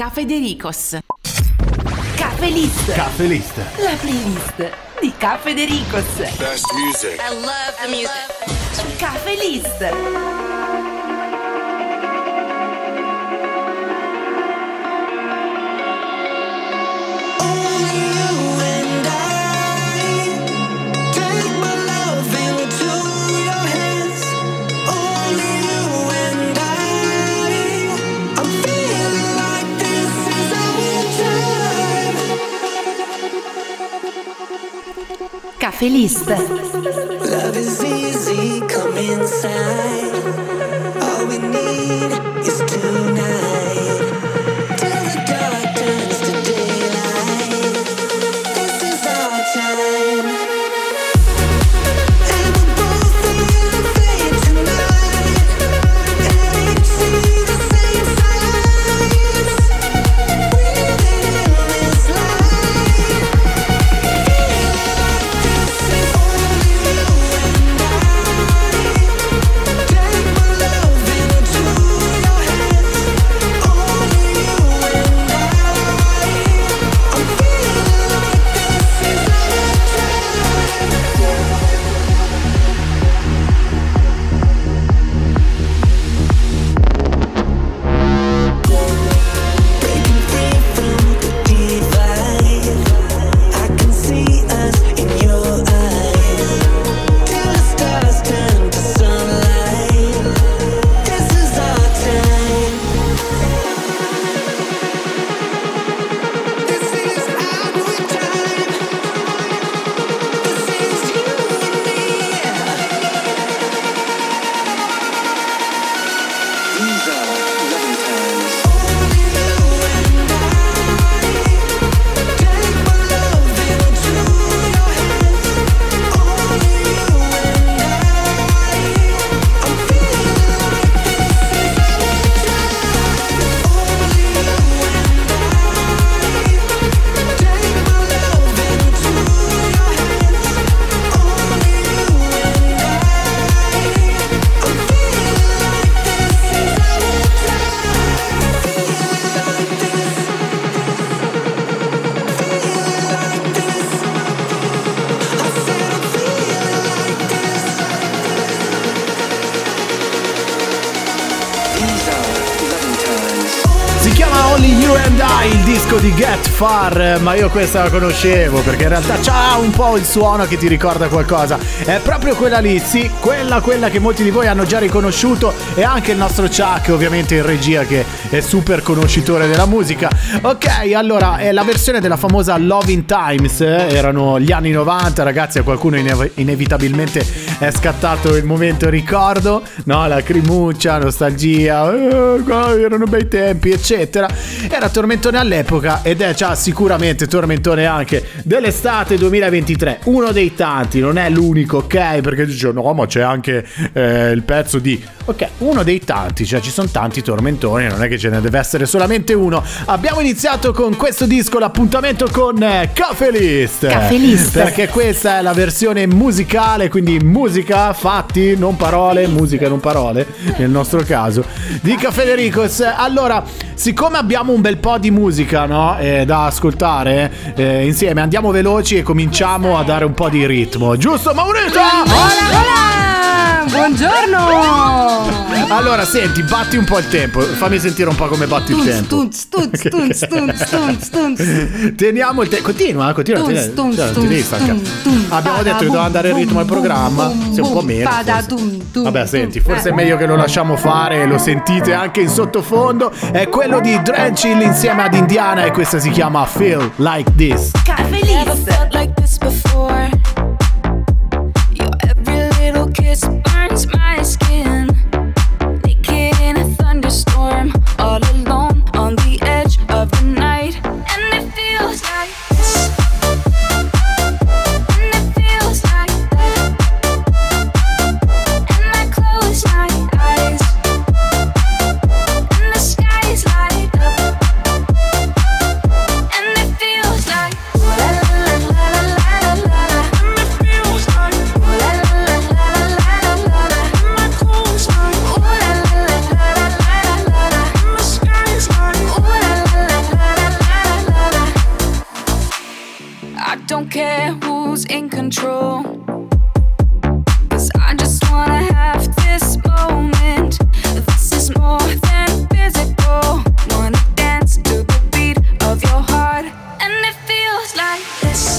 Caffè Dericos. Caffè List. Caffè List. La playlist di Caffè Dericos. Best music. I love the music. Caffè List. Caffè List. Love is easy, come inside. All we need is tonight. Only You and I, il disco di Get Far, ma io questa la conoscevo perché in realtà c'ha un po' il suono che ti ricorda qualcosa. È proprio quella lì, sì, quella, quella che molti di voi hanno già riconosciuto e anche il nostro Chuck ovviamente in regia che è super conoscitore della musica. Ok, allora è la versione della famosa Loving Times, eh, erano gli anni 90, ragazzi, a qualcuno inev- inevitabilmente è scattato il momento ricordo, no, la crimuccia, nostalgia, eh, erano bei tempi, eccetera. Era tormentone all'epoca ed è già sicuramente tormentone anche dell'estate 2023, uno dei tanti, non è l'unico, ok? Perché dice no, ma c'è anche eh, il pezzo di Ok, uno dei tanti, cioè ci sono tanti tormentoni, non è che ce ne deve essere solamente uno. Abbiamo iniziato con questo disco l'appuntamento con eh, Cafe List. Cafe List. Perché questa è la versione musicale, quindi musica, fatti, non parole, musica, non parole, nel nostro caso, di Cafe Dericos. Allora, siccome abbiamo un bel po' di musica, no, eh, da ascoltare eh, insieme, andiamo veloci e cominciamo a dare un po' di ritmo. Giusto, Maurita? Hola, hola! Buongiorno! Allora, senti, batti un po' il tempo. Fammi sentire un po' come batti il tempo. tunz, tunz, tunz, tunz, tunz, tunz. Teniamo il tempo. Continua, continua. Tunz, tieni- tunz, cioè, non ti tunz, devi staccare. tunz, tunz. Abbiamo detto che doveva andare il ritmo al programma. Sì, un po' meno. forse. Vabbè, senti, forse è Eh. meglio che lo lasciamo fare lo sentite anche in sottofondo. È quello di Drenchill insieme ad Indiana e questa si chiama Feel Like This. Caffè feels like this.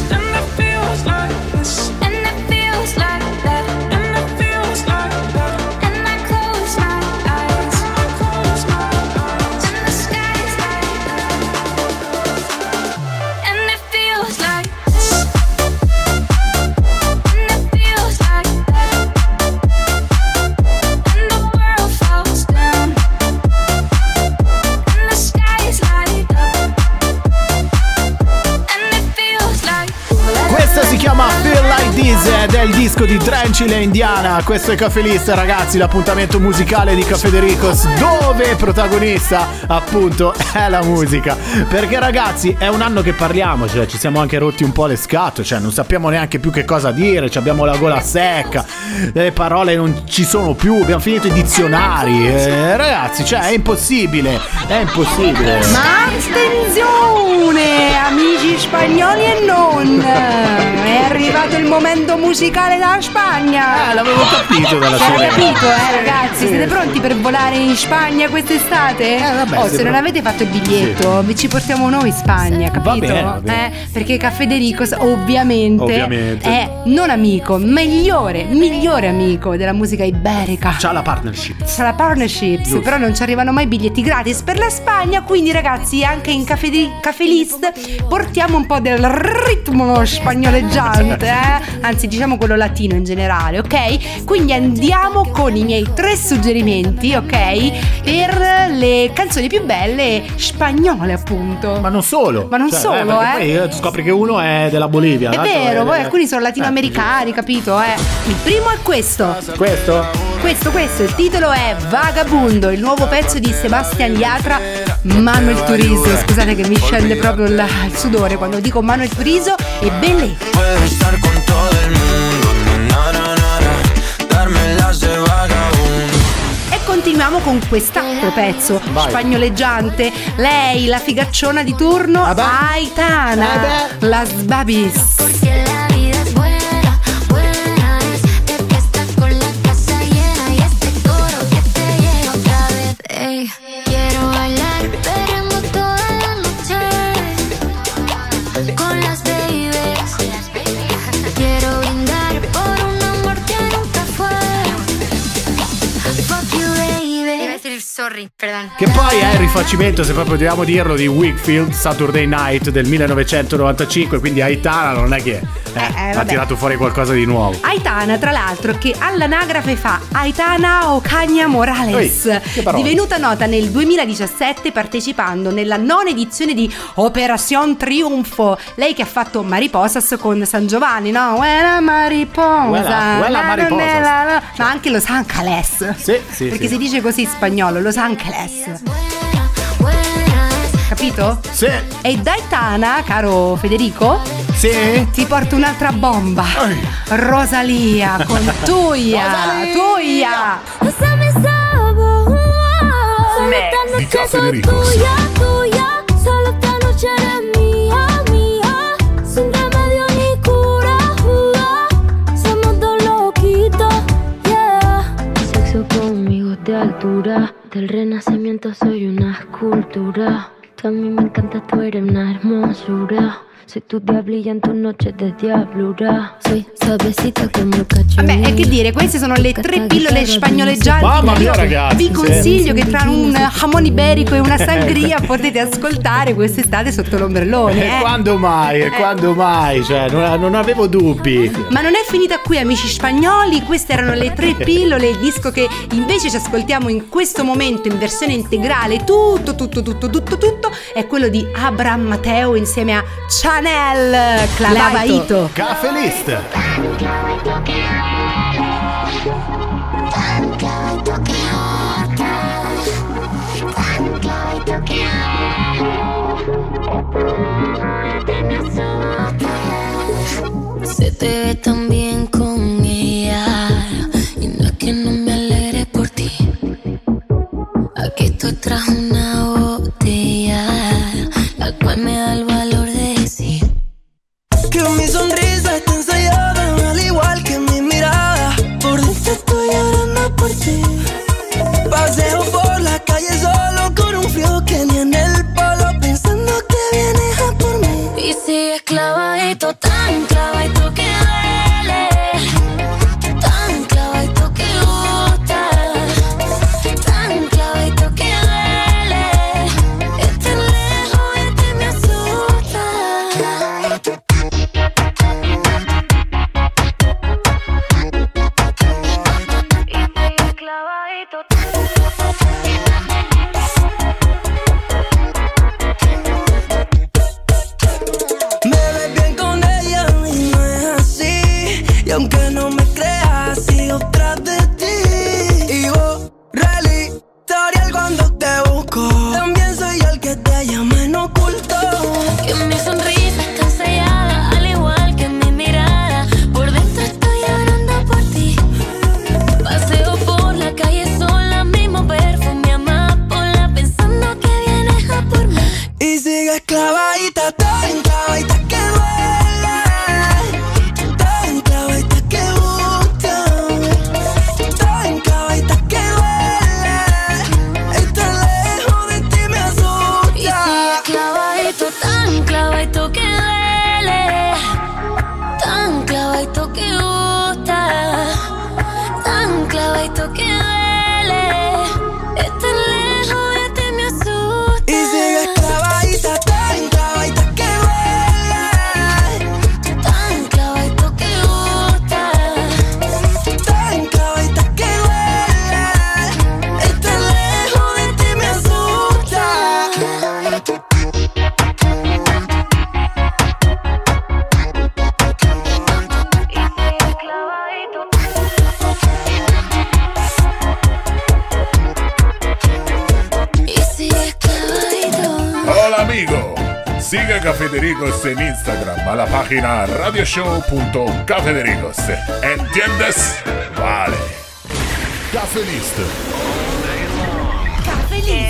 Disco di Drencile Indiana. Questo è Caffè Lista, ragazzi, l'appuntamento musicale di Caffè De Ricos, dove protagonista appunto è la musica. Perché ragazzi, è un anno che parliamo, cioè ci siamo anche rotti un po' le scatole, cioè non sappiamo neanche più che cosa dire, cioè, abbiamo la gola secca, le parole non ci sono più, abbiamo finito i dizionari. Eh, ragazzi, cioè è impossibile, è impossibile. Ma attenzione, amici spagnoli e non! È arrivato il momento musicale dalla Spagna! Eh, l'avevo capito dalla Ci avete capito, eh ragazzi? Siete pronti per volare in Spagna quest'estate? Eh, vabbè, oh, se non avete fatto il biglietto, vi ci portiamo noi in Spagna, capito? bene, va bene. Eh, perché Caffè De Ricos, ovviamente, Ovviamente. è non amico, migliore, migliore amico della musica iberica. C'ha la partnership. C'è la partnerships, Giusto. però non ci arrivano mai biglietti gratis per la Spagna, quindi ragazzi anche in Caffè, di- Caffè List portiamo un po' del ritmo spagnoleggiante, eh? anzi diciamo quello latino in generale, ok? Quindi andiamo con i miei tre suggerimenti, ok? Per le canzoni più belle spagnole appunto. Ma non solo. Ma non solo, perché eh. Poi scopri che uno è della Bolivia. È vero, poi è- alcuni sono latinoamericani, capito? Eh? Il primo è questo. Questo? Questo, questo, il titolo è Vagabundo, il nuovo pezzo di Sebastian Yatra, Manuel Turizo. Scusate che mi scende proprio il, il sudore quando dico Manuel Turizo e Belle. Continuiamo con quest'altro pezzo Vai. spagnoleggiante. Lei, la figacciona di turno, Ah. Aitana, Eh beh. Las Babis. Porque la vida sorry, perdón. Che poi è il rifacimento, se proprio dobbiamo dirlo, di Wakefield Saturday Night del 1995. Quindi Aitana non è che eh, ha vabbè. tirato fuori qualcosa di nuovo. Aitana, tra l'altro, che all'anagrafe fa Aitana Ocaña Morales, Ehi, divenuta nota nel 2017 partecipando nella nona edizione di Operación Triunfo. Lei che ha fatto Mariposas con San Giovanni, no? Uela Mariposa, Mariposas. nonna, la- ma anche Los Angeles. Sì, sì, Perché sì. si dice così in spagnolo, Los Angeles. Capito? Sì, E da Aitana, caro Federico, sì. ti porto un'altra bomba. Rosalia con sabor. Solo esta Di noche Caffè soy Ricos. tuya, tuya. Solo esta noche eres mía, mía. Sin remedio ni cura, jura. Somos dos loquitos, yeah. Sexo conmigo de altura. Del renacimiento soy una escultura. Tú a mí me encanta, tú eres una hermosura. Soy tu diablilla en tus noches de diablura. Soy suavecita como el cachorro. Vabbè, e che dire, queste sono le tre pillole spagnoleggianti. Mamma che mia, io ragazzi, Vi sì. consiglio che tra un jamon iberico e una sangria potete ascoltare quest'estate sotto l'ombrellone. E eh. quando mai? E quando mai? Cioè, non, non avevo dubbi. Ma non è finita qui, amici spagnoli. Queste erano le tre pillole, il disco che invece ci ascoltiamo in questo momento in versione integrale. Tutto, tutto, tutto, tutto, tutto. È quello di Abraham Matteo insieme a Chanel Clavaito. Caffè List. Se te ve tan bien a Cafedericos en Instagram a la página radioshow.cafedericos. ¿Entiendes? Vale. Cafelist,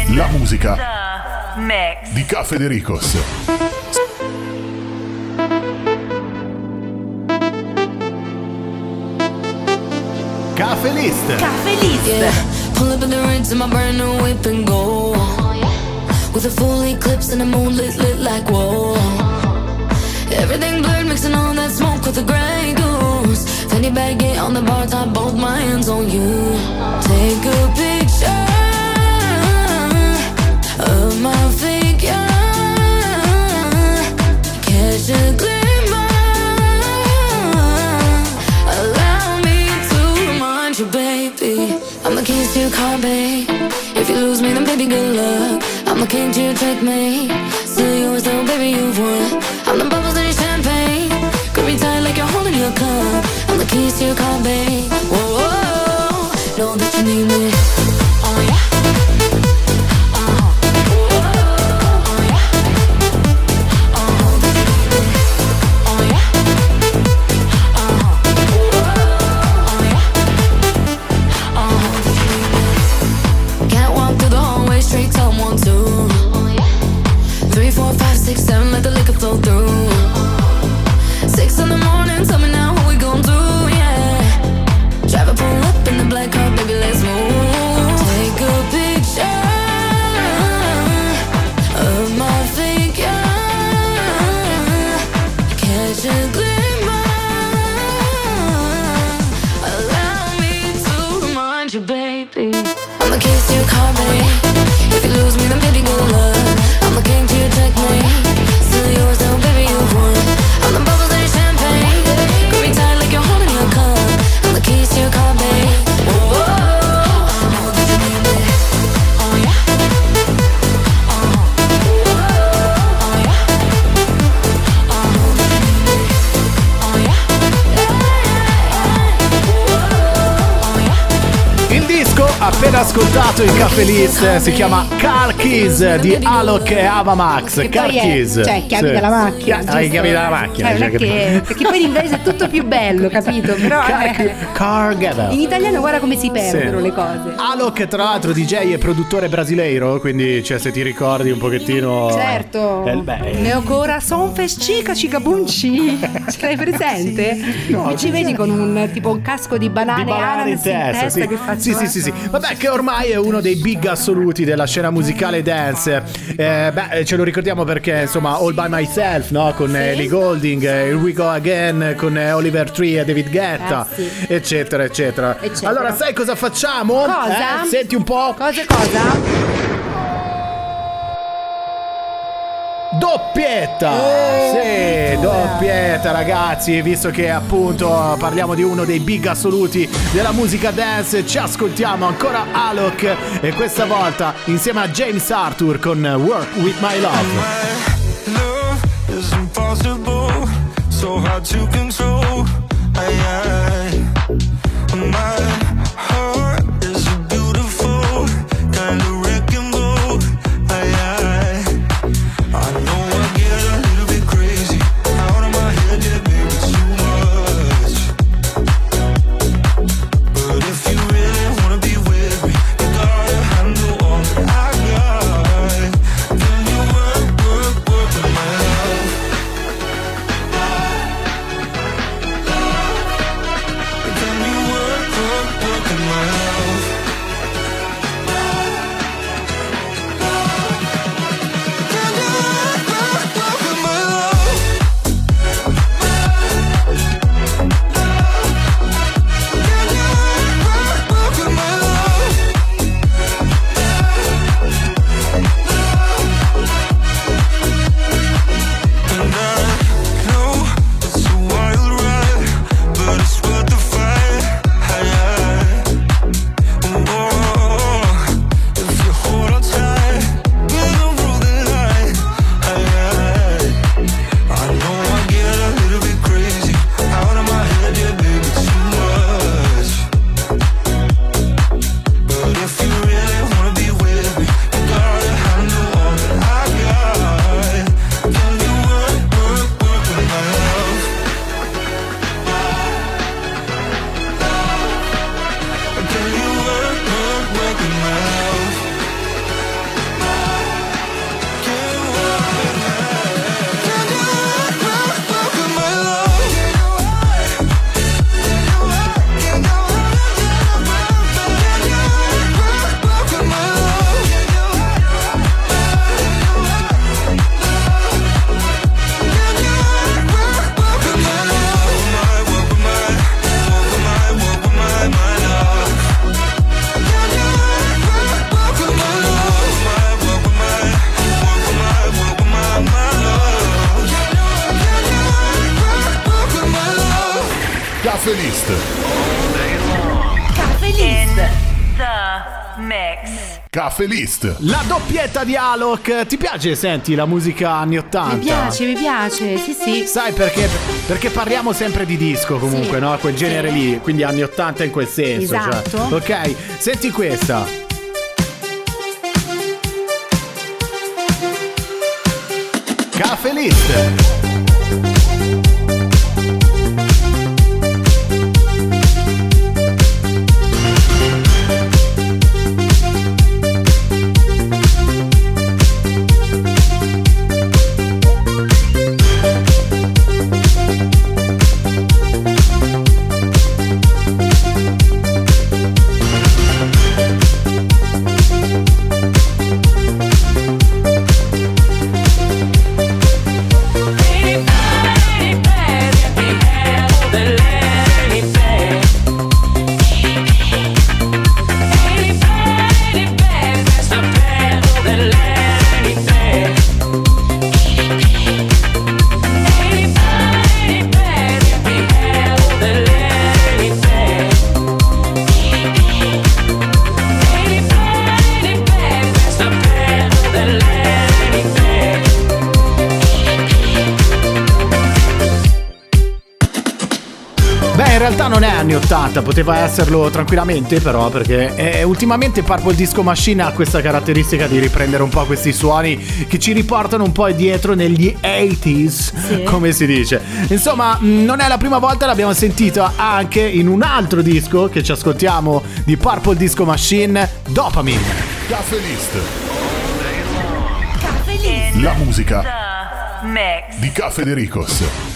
la musica di Cafedericos. Cafe List. Cafe List. Yeah, pull up in the rinse in my brand new whip and go. With a full eclipse and the moon lit, lit like whoa. Everything blurred, mixing all that smoke with the gray goose. Fanny baggy on the bar top, both my hands on you. Take a picture of my figure. Catch a glimmer. Allow me to remind you, baby. I'm the keys to your car, babe. If you lose me, then baby, good luck. I'm the king to your checkmate. Still yours, though, baby, you've won. I'm the cup. I'm the keys appena ascoltato in Cafe List si chiama Car Keys di Alok e Ava Max. Che Car Keys. cioè, chiavi Sì. della macchina. Hai giusto? chiavi della macchina. Eh, cioè che- perché poi in inglese è tutto più bello, capito? Però Car, eh, car Gather. in italiano guarda come si perdono Sì. le cose. Alok, tra l'altro, DJ e produttore brasileiro, quindi cioè, se ti ricordi un pochettino. Certo. Eh, beh, Neo Corazon fes chica chica bunci. Ce l'hai presente? No, Mi ci vedi con un tipo un casco di banane, di banane in ananas in testa, sì. che faccio sì, sì, eh? sì, sì. Vabbè, che ormai è uno dei big assoluti della scena musicale dance. Eh, beh, ce lo ricordiamo perché, insomma, All by Myself, no? Con eh, Ellie Golding, eh, Here We Go Again, con eh, Oliver Tree e David Guetta, Eh, sì. eccetera, eccetera, Eccetera. Allora, sai cosa facciamo? Cosa? Eh, senti un po'. Cosa cosa? Doppietta! sì, doppietta ragazzi, visto che appunto parliamo di uno dei big assoluti della musica dance, ci ascoltiamo ancora Alok e questa volta insieme a James Arthur con Work With My Love. playlist. La doppietta di Alok. Ti piace, senti, la musica anni 80? Mi piace, mi piace, sì sì. Sai perché? Perché parliamo sempre di disco comunque, sì. no? Quel genere sì. lì, quindi anni 80 in quel senso. Cioè. Esatto. Cioè. Ok, senti questa. Cafelist. poteva esserlo tranquillamente però perché eh, ultimamente Purple Disco Machine ha questa caratteristica di riprendere un po' questi suoni che ci riportano un po' dietro negli 80s, sì. come si dice. Insomma, mm, non è la prima volta, l'abbiamo sentita anche in un altro disco che ci ascoltiamo di Purple Disco Machine, Dopamine. Caffè List. Caffè List. La musica di Caffè De Ricos.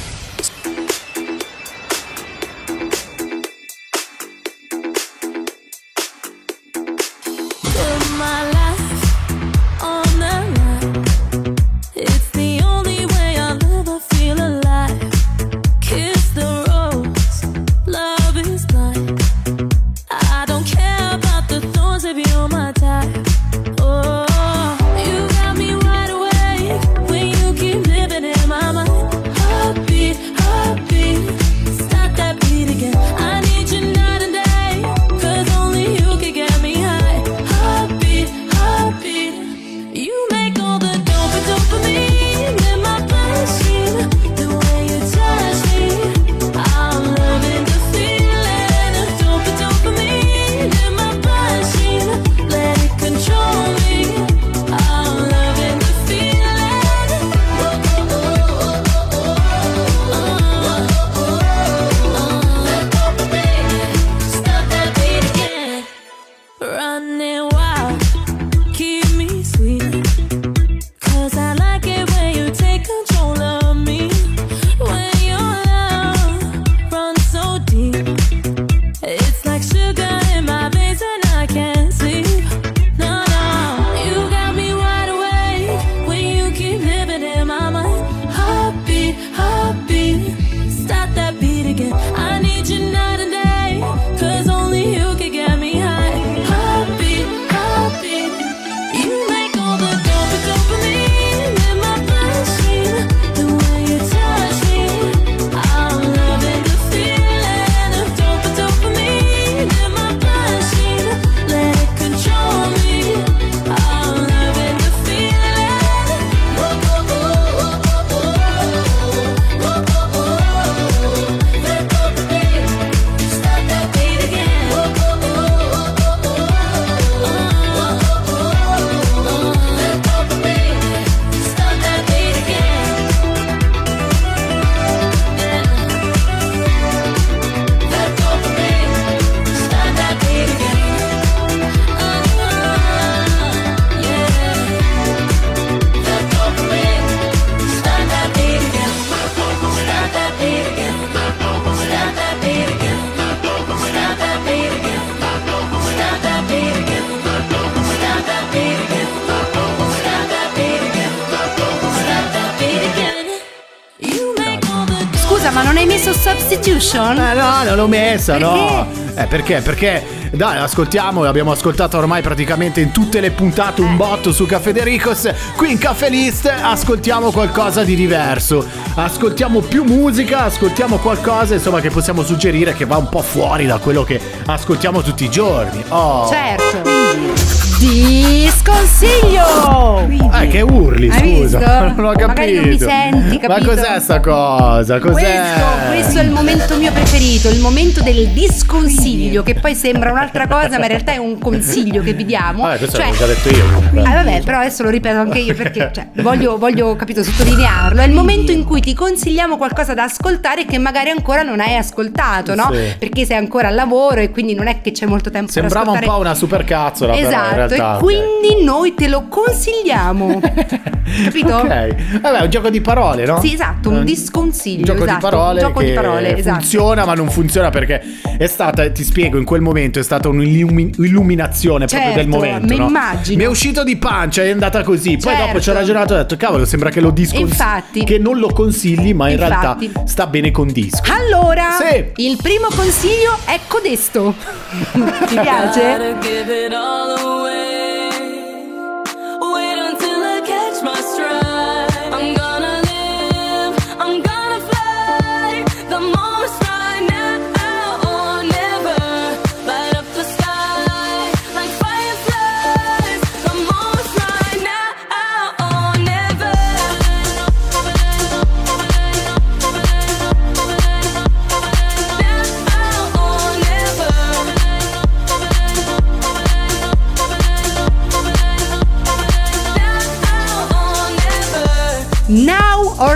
non hai messo Substitution? Eh no, non l'ho messa, perché? no. Eh perché? Perché dai, ascoltiamo, abbiamo ascoltato ormai praticamente in tutte le puntate un eh. botto su Caffè De Ricos. Qui in Caffè List ascoltiamo qualcosa di diverso. Ascoltiamo più musica, ascoltiamo qualcosa, insomma, che possiamo suggerire che va un po' fuori da quello che ascoltiamo tutti i giorni. Oh. Certo. Disconsiglio! Eh, che urli, Hai scusa. visto? Non ho capito. Magari non mi senti, Ma capito? cos'è sta cosa? Cos'è? Questo, questo è il momento mio preferito, il momento del disconsiglio, che poi sembra un'altra cosa, ma in realtà è un consiglio che vi diamo. Vabbè, questo Cioè- l'avevo già detto io. comunque. Ah, vabbè, però adesso lo ripeto anche io perché cioè, voglio, voglio, capito, sottolinearlo. È il momento in cui ti consigliamo qualcosa da ascoltare che magari ancora non hai ascoltato, no? Sì. Perché sei ancora al lavoro e quindi non è che c'è molto tempo Sembrava un po' una supercazzola, però in Esatto, e quindi noi te lo consigliamo. Capito? Ok. Vabbè, è un gioco di parole, no? Sì, esatto, un Eh, disconsiglio. Un gioco esatto, di parole un gioco che di parole, esatto. funziona ma non funziona perché è stata, ti spiego, in quel momento è stata un'illuminazione proprio Certo, del momento. mi no? immagino. Mi è uscito di pancia, è andata così. Poi Certo. dopo ci ho ragionato e ho detto, cavolo, sembra che lo disco Infatti. che non lo consigli, ma in Infatti. realtà sta bene con disco. Allora, Sì. il primo consiglio è codesto. Ti piace?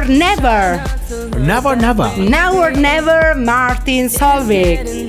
Never. Never, never. Now or never, Martin Solveig.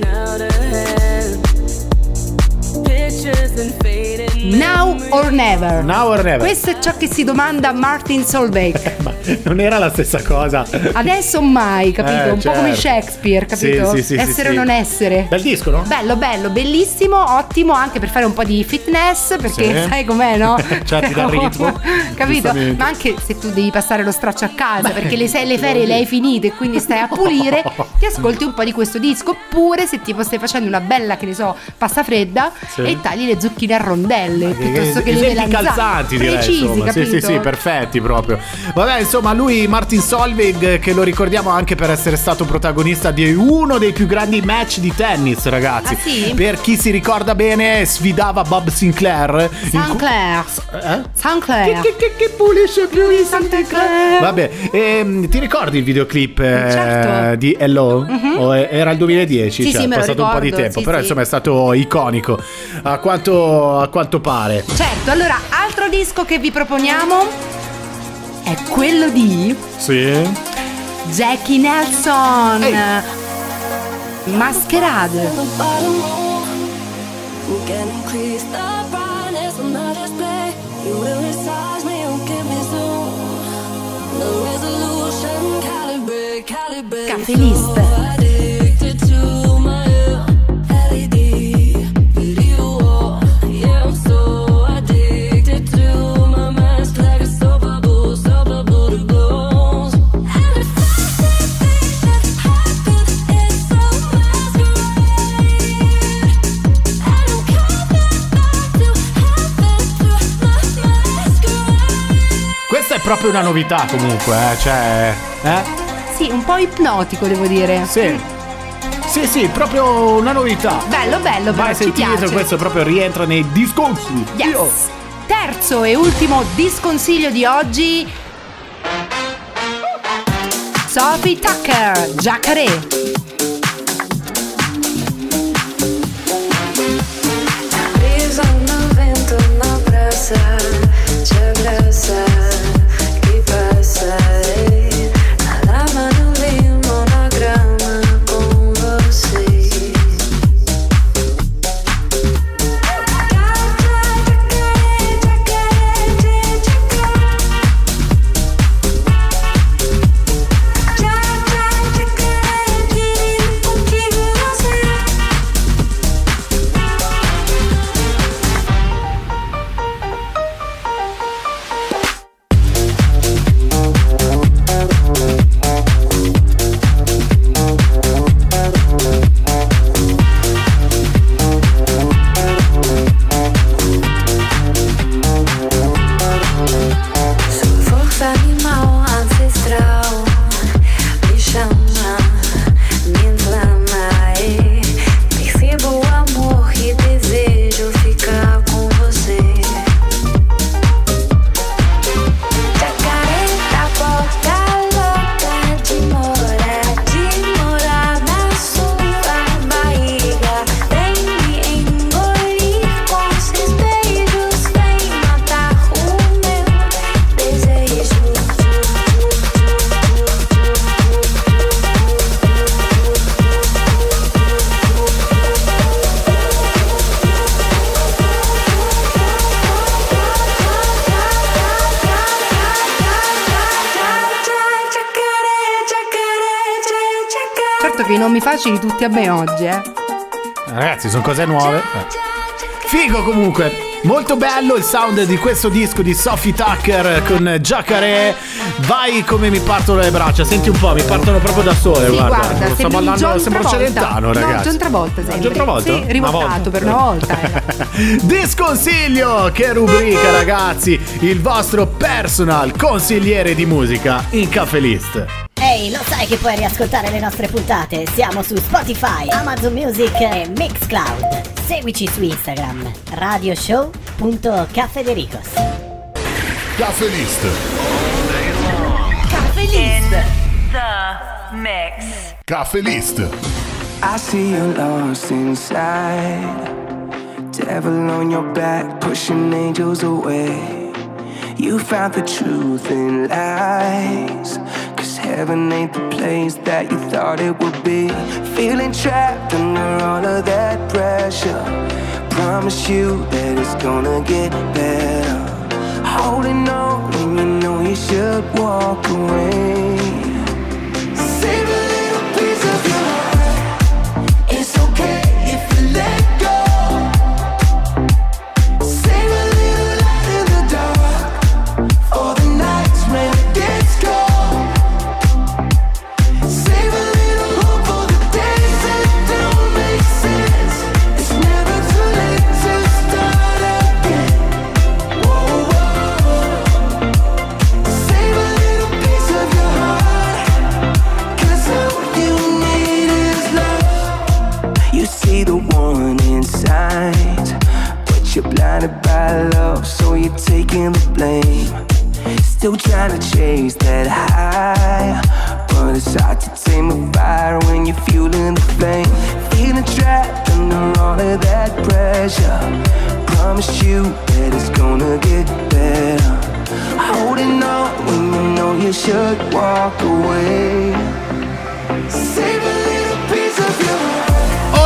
Now or never. Now or never. Questo è ciò che si domanda Martin Solveig. Non era la stessa cosa. Adesso o mai, capito? Eh, Un po' come certo. Shakespeare, capito? Sì, sì, sì, essere o non essere. Bel disco, no? Bello, bello, bellissimo, ottimo anche per fare un po' di fitness, perché sai com'è, no? Cioè, ti dà il ritmo. Capito? Ma anche se tu devi passare lo straccio a casa, perché le, sei, le ferie le hai finite e quindi stai a pulire, ti ascolti un po' di questo disco. Oppure se tipo stai facendo una bella, che ne so, pasta fredda e tagli le zucchine a rondelle piuttosto che le Esempi melanzane. calzanti direi Precisi, insomma. capito? Sì sì sì perfetti proprio Vabbè insomma lui Martin Solveig che lo ricordiamo anche per essere stato protagonista di uno dei più grandi match di tennis ragazzi Ah, sì? Per chi si ricorda bene sfidava Bob Sinclair in cu- Sinclair. Eh? Sinclair. Che, che, che pulisce più di Sinclair. Sinclair Vabbè ehm, ti ricordi il videoclip eh, Certo. di Hello? È- era il 2010 Sì, cioè sì, è passato un po' di ricordo, tempo sì, Però insomma è stato iconico a quanto, a quanto pare Certo, allora, altro disco che vi proponiamo è quello di Sì Jackie Nelson. Masquerade. Who can proprio una novità comunque, eh, cioè... Eh? Sì, un po' ipnotico, devo dire. Sì. Sì, sì, proprio una novità. Bello, bello, però Vai, sentite, questo proprio rientra nei discorsi. Yes. Terzo e ultimo disconsiglio di oggi. Sophie Tucker, Jacare. A me oggi, eh. Ragazzi, sono cose nuove. Eh. Figo comunque. Molto bello il sound di questo disco di Sophie Tucker con Giacaré. Vai come mi partono le braccia. Senti un po', mi partono proprio da sole. Sì, guarda, guarda, Sto ballando, Travolta. Celentano, No, ragazzi. John Travolta sembri. John Travolta? Sì, volta. per una volta. era. Disconsiglio, che rubrica ragazzi, il vostro personal consigliere di musica in Cafe List. Ehi, lo sai che puoi riascoltare le nostre puntate? Siamo su Spotify, Amazon Music e Mixcloud. Seguici su Instagram, radioshow.cafedericos. Cafe List. Cafe In List. the mix. Cafe List. I see you lost inside. Devil on your back, pushing angels away. You found the truth in lies. Heaven ain't the place that you thought it would be. Feeling trapped under all of that pressure. Promise you that it's gonna get better. Holding on when you know you should walk away. Still trying to chase that high, but it's hard to tame a fire when you're fueling the flame. Feeling trapped under all of that pressure. Promise you that it's gonna get better. Holding on when you know you should walk away. Save a little piece of your.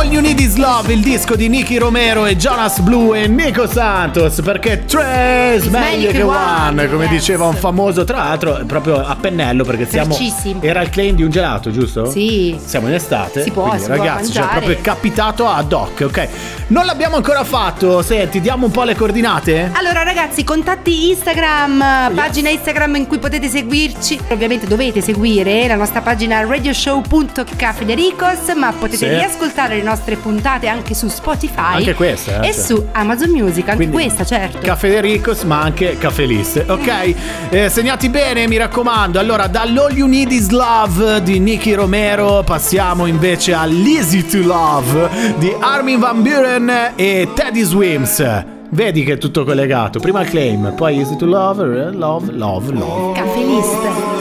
All You Need Is Love, il disco di Nicky Romero e Jonas Blue e Nico Santos, perché tre is meglio che one, come yes. diceva un famoso, tra l'altro proprio a pennello perché siamo... Era il claim di un gelato, giusto? Sì. Siamo in estate. Si può, quindi, si può ragazzi, cioè mangiare. proprio capitato ad hoc, ok? Non l'abbiamo ancora fatto, senti, diamo un po' le coordinate? Allora ragazzi, contatti Instagram, pagina Instagram in cui potete seguirci. Ovviamente dovete seguire la nostra pagina radioshow.cafedericos, ma potete Sì. riascoltare le nostre puntate anche su Spotify. Anche queste, eh, E sì. su Amazon Music, anche Quindi, questa, certo. Caffè De Ricos, ma anche Caffè List, ok? Eh, segnati bene, mi raccomando. Allora, dall'All You Need Is Love di Nicky Romero passiamo invece all'Easy to Love di Armin Van Buren e Teddy Swims. Vedi che è tutto collegato. Prima il claim, poi Easy to Love, eh, Love, Love, Love. Caffè List.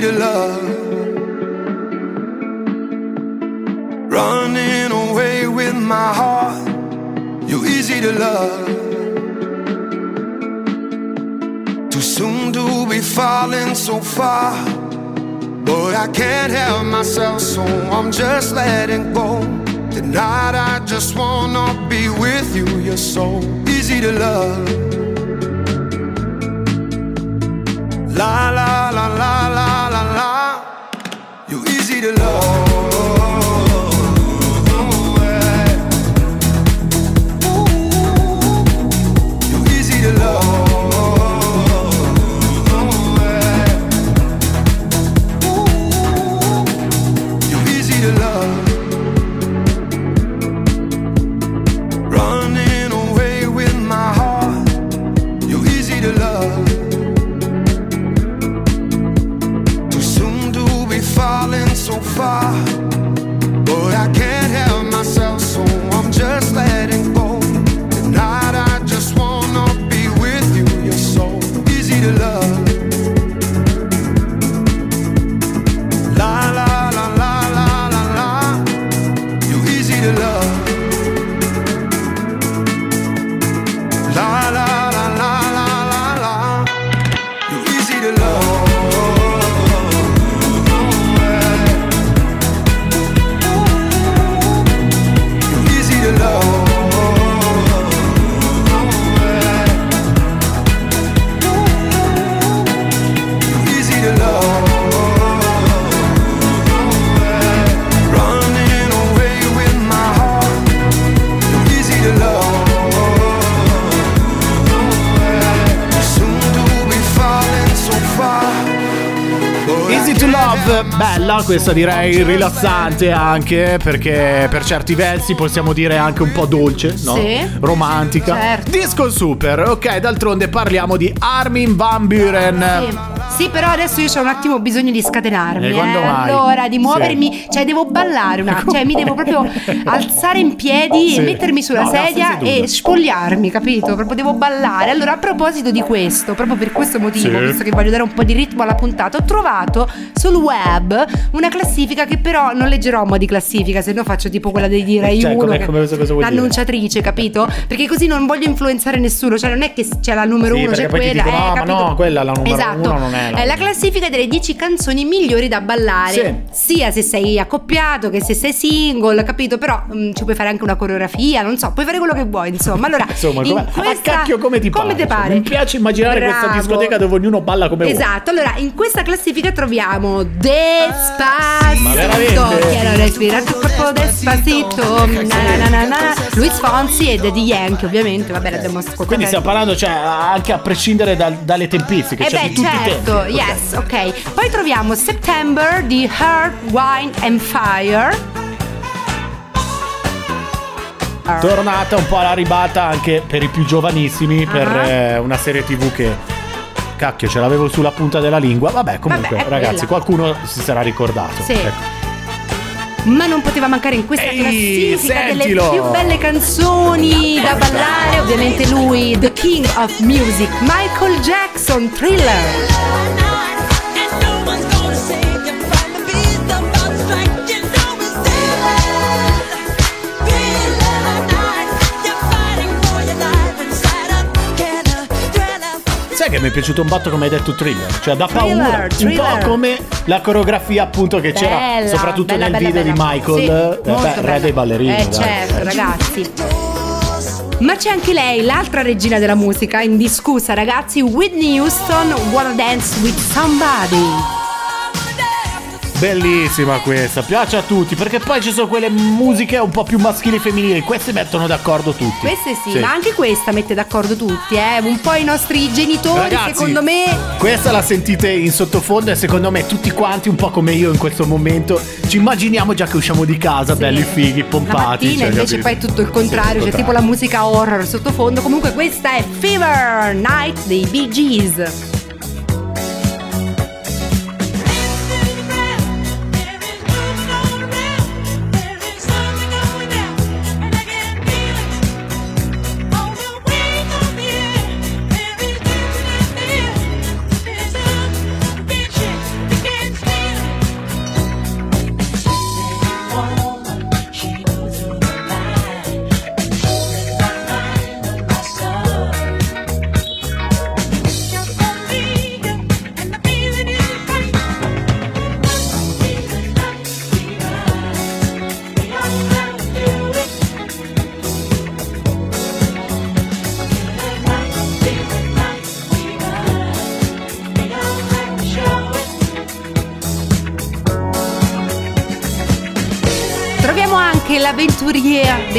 To love. Running away with my heart. You're easy to love. Too soon to be falling so far. Boy, I can't help myself, so I'm just letting go. Tonight I just wanna be with you. You're so easy to love. La la la la la. You're easy to love. far. Questa direi, rilassante anche perché per certi versi possiamo dire anche un po' dolce, no? Sì. Romantica. Certo. Disco super, ok, d'altronde parliamo di Armin Van Buren. Sì. Sì, però adesso io ho un attimo bisogno di scatenarmi. Eh, eh. Allora, di Sì. muovermi, cioè devo ballare un attimo, cioè mi devo proprio alzare in piedi Sì. e mettermi sulla No, sedia e spogliarmi, capito? Proprio devo ballare. Allora, a proposito di questo, proprio per questo motivo, Sì. visto che voglio dare un po' di ritmo alla puntata, ho trovato sul web una classifica che però non leggerò a mo' di classifica, se no faccio tipo quella dei Rai Cioè, 1 come- come- cosa dire? l'annunciatrice, capito? Perché così non voglio influenzare nessuno, cioè non è che c'è la numero Sì, uno, c'è quella, dicono, eh, "No, ma capito? no, quella è la numero esatto. uno, non è È la classifica delle 10 canzoni migliori da ballare, sia se sei accoppiato che se sei single, capito? Però mm, ci puoi fare anche una coreografia, non so, puoi fare quello che vuoi, insomma. Allora, Insomma, in come, questa- a cacchio come ti come pare? te pare? Mi piace immaginare questa Bravo. discoteca dove ognuno balla come vuole. Esatto, allora in questa classifica troviamo Despacito veramente? Quiero respirar tu cuerpo despacito na, na, na, na, na. Luis Fonsi e Daddy Yankee ovviamente, vabbè l'abbiamo ascoltato Quindi stiamo parlando, cioè, anche a prescindere dal- dalle tempistiche, Eh cioè beh, di tutti i certo, tempi. yes, ok. Poi troviamo September di Heart, Wine and Fire. Tornata un po' alla ribata anche per i più giovanissimi, per Ah. eh, una serie tv che cacchio ce l'avevo sulla punta della lingua. Vabbè, comunque, Vabbè, è ragazzi, quella. qualcuno si sarà ricordato. Sì. Ecco. Ma non poteva mancare in questa Ehi, classifica sentilo! delle più belle canzoni da ballare, ovviamente lui, The King of Music, Michael Jackson, Thriller. Sai che mi è piaciuto un botto come hai detto thriller? Cioè da Thriller, paura, un thriller. po' come la coreografia appunto che c'era Bella, soprattutto bella, nel bella, video di Michael, Sì, eh, beh, re dei ballerini. Eh dai. certo, ragazzi. Ma c'è anche lei, l'altra regina della musica, indiscussa, ragazzi, Whitney Houston, Wanna Dance with Somebody. Bellissima questa, piace a tutti perché poi ci sono quelle musiche un po' più maschili e femminili, queste mettono d'accordo tutti. Queste sì, ma anche questa mette d'accordo tutti, eh. Un po' i nostri genitori, Ragazzi, secondo me. Questa la sentite in sottofondo e secondo me tutti quanti, un po' come io in questo momento, ci immaginiamo già che usciamo di casa, belli fighi, La pompati. mattina cioè, invece capito? poi è tutto il contrario, Sì, c'è tipo la musica horror sottofondo. Comunque questa è Fever Night dei Bee Gees.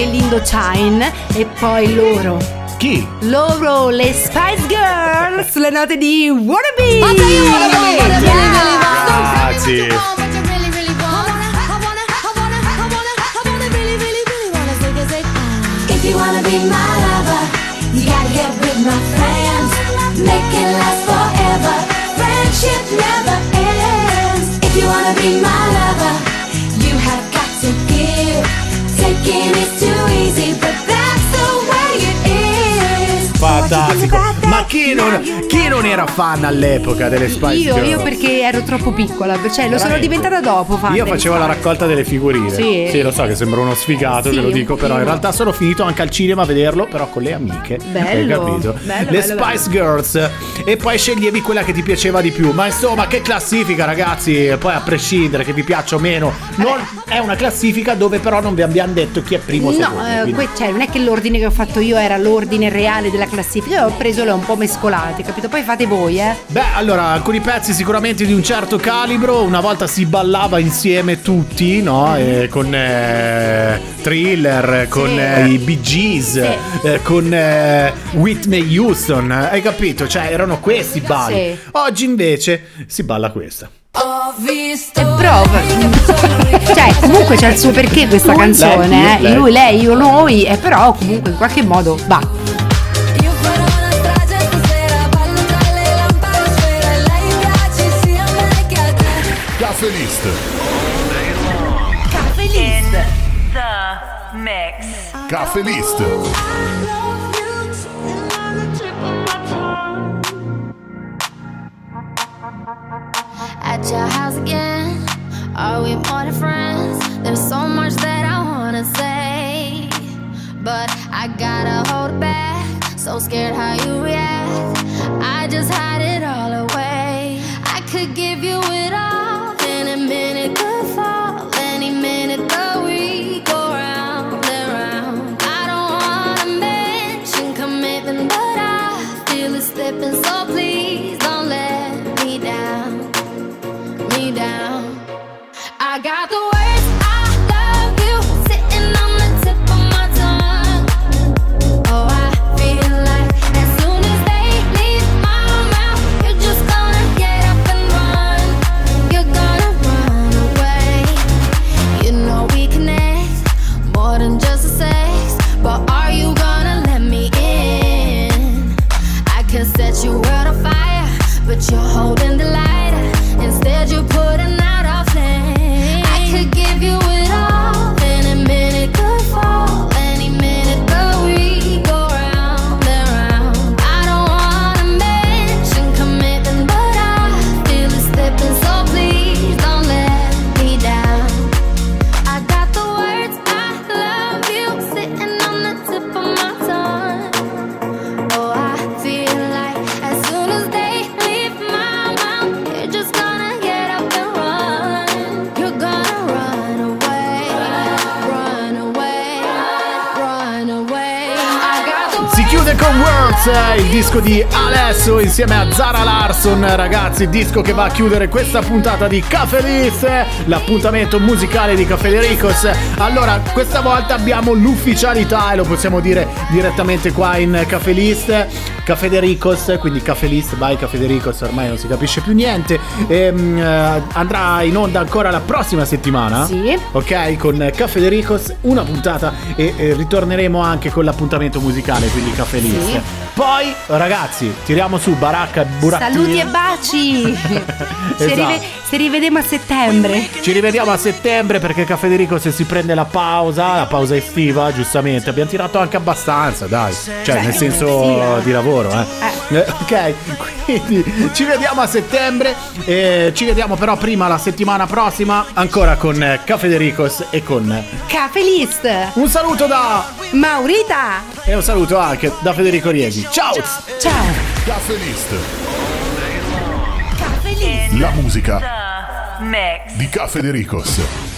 dell'Indochine e poi loro. Chi? Loro, le Spice Girls, le note di Wannabe. You wanna be my lover, you gotta get with my friends. Make it last forever. Friendship never ends. If you wanna be my lover, you have got to give. Taking is. Ma chi non, chi non era fan all'epoca delle Spice Io, Girls? io perché ero troppo piccola, cioè lo sono diventata dopo. fan Io facevo la raccolta delle figurine. Sì. lo so che sembra uno sfigato, Sì, te lo dico, però in realtà sono finito anche al cinema a vederlo, però con le amiche. Bello, Hai capito? bello, le bello, Spice Girls. E poi sceglievi quella che ti piaceva di più. Ma insomma, che classifica, ragazzi. Poi a prescindere che vi piaccia o meno, non è una classifica dove però non vi abbiamo detto chi è primo o No, secondo. eh, que- cioè, non è che l'ordine che ho fatto io era l'ordine reale della classifica, io ho preso le un po' mescolate, capito? Poi fate voi, eh. Beh, allora, alcuni pezzi sicuramente di un certo calibro, una volta si ballava insieme tutti, no? Eh, con eh, Thriller, con Sì. eh, i Bee Gees, eh, con eh, Whitney Houston, hai capito? Cioè, erano questi balli. Sì. Oggi invece si balla questa. Oh, E prova. Cioè, comunque c'è il suo perché questa canzone, lei, eh. lei. Lui, lei, io, noi, e però comunque in qualche modo va. List. Caffè List. The mix. Caffè List. At your house again, are we more than friends? There's so much that I wanna say, but I gotta hold back. So scared how you react. I just con Words, eh, il disco di Alesso insieme a Zara Larson, ragazzi, disco che va a chiudere questa puntata di Caffè eh, l'appuntamento musicale di Caffè Ricos. Allora, questa volta abbiamo l'ufficialità e lo possiamo dire direttamente qua in Caffè List. Caffè De Ricos, quindi Caffè List by Caffè De Ricos, ormai non si capisce più niente. Ehm, eh, andrà in onda ancora la prossima settimana. Sì. Ok, con Caffè De Ricos, una puntata e eh, ritorneremo anche con l'appuntamento musicale, quindi Caffè List. Sì. Poi, ragazzi, tiriamo su Baracca e Burattini. Saluti e baci. se, Esatto. rive- se rivediamo a settembre. Ci rivediamo a settembre perché Caffè De Ricos si prende la pausa, la pausa estiva, giustamente. Abbiamo tirato anche abbastanza, dai. Cioè, Beh, nel senso sì, eh. di lavoro, eh. Eh, Ok, quindi ci vediamo a settembre. E ci vediamo però prima la settimana prossima ancora con eh, Caffè De Ricos e con Caffè List. un saluto da Maurita. e un saluto anche da Federico Riesi. Ciao! Ciao. Caffè List. Caffè List. La musica The mix. di Caffè De Ricos.